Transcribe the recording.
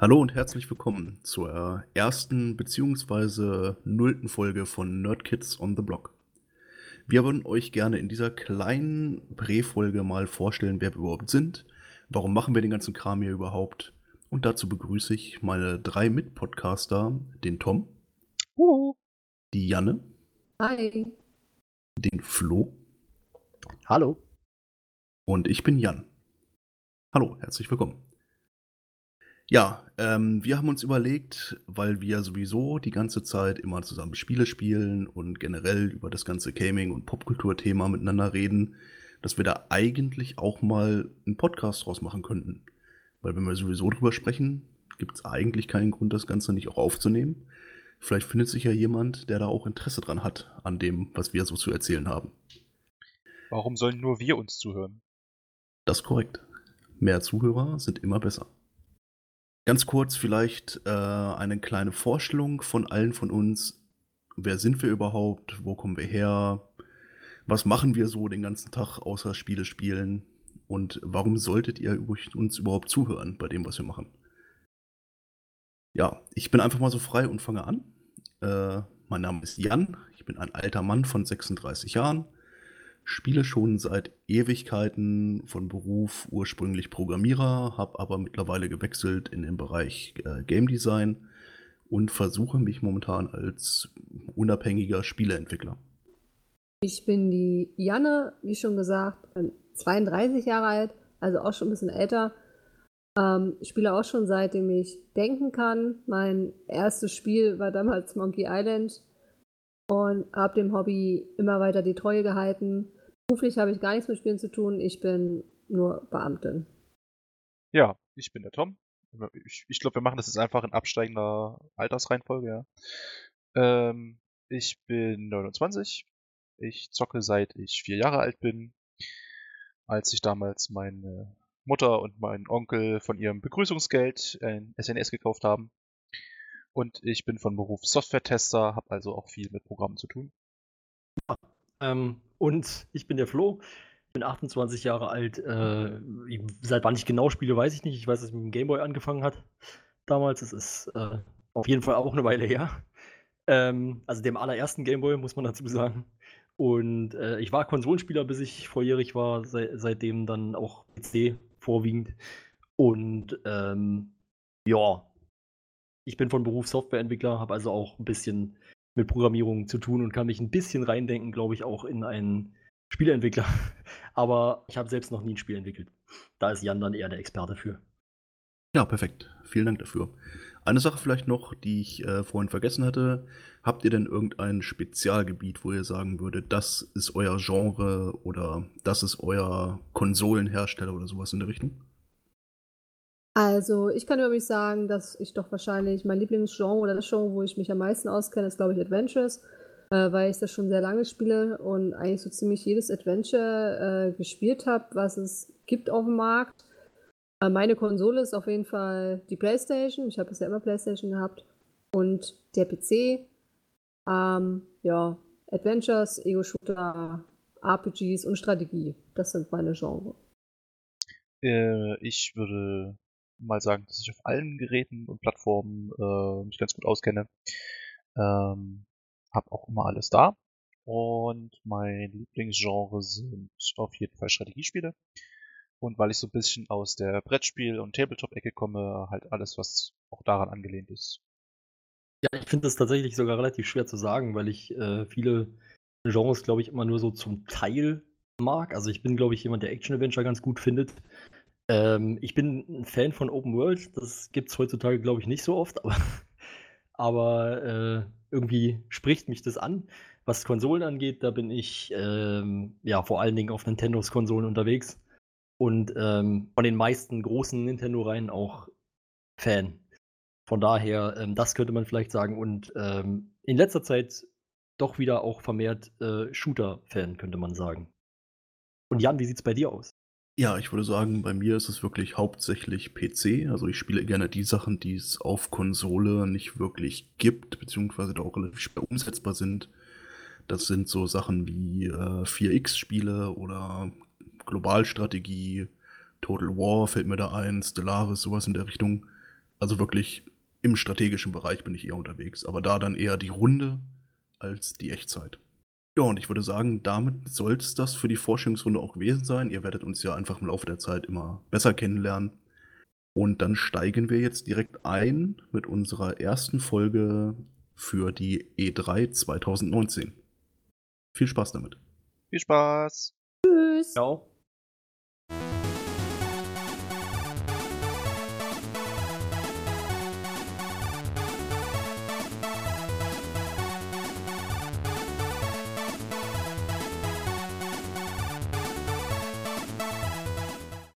Hallo und herzlich willkommen zur ersten beziehungsweise nullten Folge von Nerd Kids on the Block. Wir würden euch gerne in dieser kleinen Prä-Folge mal vorstellen, wer wir überhaupt sind, warum machen wir den ganzen Kram hier überhaupt. Und dazu begrüße ich meine drei Mitpodcaster, den Tom, Uh. die Janne, Hi. den Flo Hallo. und ich bin Jan. Hallo, herzlich willkommen. Ja, ähm, wir haben uns überlegt, weil wir sowieso die ganze Zeit immer zusammen Spiele spielen und generell über das ganze Gaming- und Popkulturthema miteinander reden, dass wir da eigentlich auch mal einen Podcast draus machen könnten. Weil wenn wir sowieso drüber sprechen, gibt es eigentlich keinen Grund, das Ganze nicht auch aufzunehmen. Vielleicht findet sich ja jemand, der da auch Interesse dran hat, an dem, was wir so zu erzählen haben. Warum sollen nur wir uns zuhören? Das ist korrekt. Mehr Zuhörer sind immer besser. Ganz kurz vielleicht äh, eine kleine Vorstellung von allen von uns. Wer sind wir überhaupt? Wo kommen wir her? Was machen wir so den ganzen Tag außer Spiele spielen? Und warum solltet ihr uns überhaupt zuhören bei dem, was wir machen? Ja, ich bin einfach mal so frei und fange an. Äh, mein Name ist Jan. Ich bin ein alter Mann von 36 Jahren spiele schon seit Ewigkeiten von Beruf ursprünglich Programmierer, habe aber mittlerweile gewechselt in den Bereich äh, Game Design und versuche mich momentan als unabhängiger Spieleentwickler. Ich bin die Janne, wie schon gesagt, bin 32 Jahre alt, also auch schon ein bisschen älter. Ähm, spiele auch schon seitdem ich denken kann. Mein erstes Spiel war damals Monkey Island und habe dem Hobby immer weiter die Treue gehalten. Beruflich habe ich gar nichts mit Spielen zu tun. Ich bin nur Beamtin. Ja, ich bin der Tom. Ich, ich glaube, wir machen das jetzt einfach in absteigender Altersreihenfolge, ja. Ähm, ich bin 29. Ich zocke seit ich vier Jahre alt bin. Als ich damals meine Mutter und mein Onkel von ihrem Begrüßungsgeld ein SNS gekauft haben. Und ich bin von Beruf Software-Tester, habe also auch viel mit Programmen zu tun. Ähm, und ich bin der Flo, bin 28 Jahre alt. Äh, seit wann ich genau spiele, weiß ich nicht. Ich weiß, dass es mit dem Gameboy angefangen hat damals. Es ist äh, auf jeden Fall auch eine Weile her. Ähm, also dem allerersten Gameboy, muss man dazu sagen. Und äh, ich war Konsolenspieler, bis ich volljährig war, sei, seitdem dann auch PC vorwiegend. Und ähm, ja, ich bin von Beruf Softwareentwickler, habe also auch ein bisschen mit Programmierung zu tun und kann mich ein bisschen reindenken, glaube ich, auch in einen Spieleentwickler. Aber ich habe selbst noch nie ein Spiel entwickelt. Da ist Jan dann eher der Experte für. Ja, perfekt. Vielen Dank dafür. Eine Sache vielleicht noch, die ich äh, vorhin vergessen hatte. Habt ihr denn irgendein Spezialgebiet, wo ihr sagen würdet, das ist euer Genre oder das ist euer Konsolenhersteller oder sowas in der Richtung? Also, ich kann über mich sagen, dass ich doch wahrscheinlich mein Lieblingsgenre oder das Genre, wo ich mich am meisten auskenne, ist, glaube ich, Adventures, äh, weil ich das schon sehr lange spiele und eigentlich so ziemlich jedes Adventure äh, gespielt habe, was es gibt auf dem Markt. Äh, meine Konsole ist auf jeden Fall die PlayStation. Ich habe bisher immer PlayStation gehabt. Und der PC. Ähm, ja, Adventures, Ego-Shooter, RPGs und Strategie. Das sind meine Genres. Äh, ich würde mal sagen, dass ich auf allen Geräten und Plattformen äh, mich ganz gut auskenne. Ähm, hab auch immer alles da. Und mein Lieblingsgenre sind auf jeden Fall Strategiespiele. Und weil ich so ein bisschen aus der Brettspiel- und Tabletop-Ecke komme, halt alles, was auch daran angelehnt ist. Ja, ich finde das tatsächlich sogar relativ schwer zu sagen, weil ich äh, viele Genres, glaube ich, immer nur so zum Teil mag. Also ich bin, glaube ich, jemand, der Action-Adventure ganz gut findet. Ähm, ich bin ein Fan von Open World. Das gibt es heutzutage, glaube ich, nicht so oft, aber, aber äh, irgendwie spricht mich das an. Was Konsolen angeht, da bin ich ähm, ja vor allen Dingen auf Nintendos Konsolen unterwegs und ähm, von den meisten großen Nintendo-Reihen auch Fan. Von daher, ähm, das könnte man vielleicht sagen. Und ähm, in letzter Zeit doch wieder auch vermehrt äh, Shooter-Fan, könnte man sagen. Und Jan, wie sieht's bei dir aus? Ja, ich würde sagen, bei mir ist es wirklich hauptsächlich PC. Also ich spiele gerne die Sachen, die es auf Konsole nicht wirklich gibt, beziehungsweise da auch relativ schwer umsetzbar sind. Das sind so Sachen wie äh, 4X-Spiele oder Globalstrategie, Total War fällt mir da ein, Stellaris, sowas in der Richtung. Also wirklich im strategischen Bereich bin ich eher unterwegs, aber da dann eher die Runde als die Echtzeit. Ja, und ich würde sagen, damit soll es das für die Vorstellungsrunde auch gewesen sein. Ihr werdet uns ja einfach im Laufe der Zeit immer besser kennenlernen. Und dann steigen wir jetzt direkt ein mit unserer ersten Folge für die E3 2019. Viel Spaß damit. Viel Spaß! Tschüss. Ciao.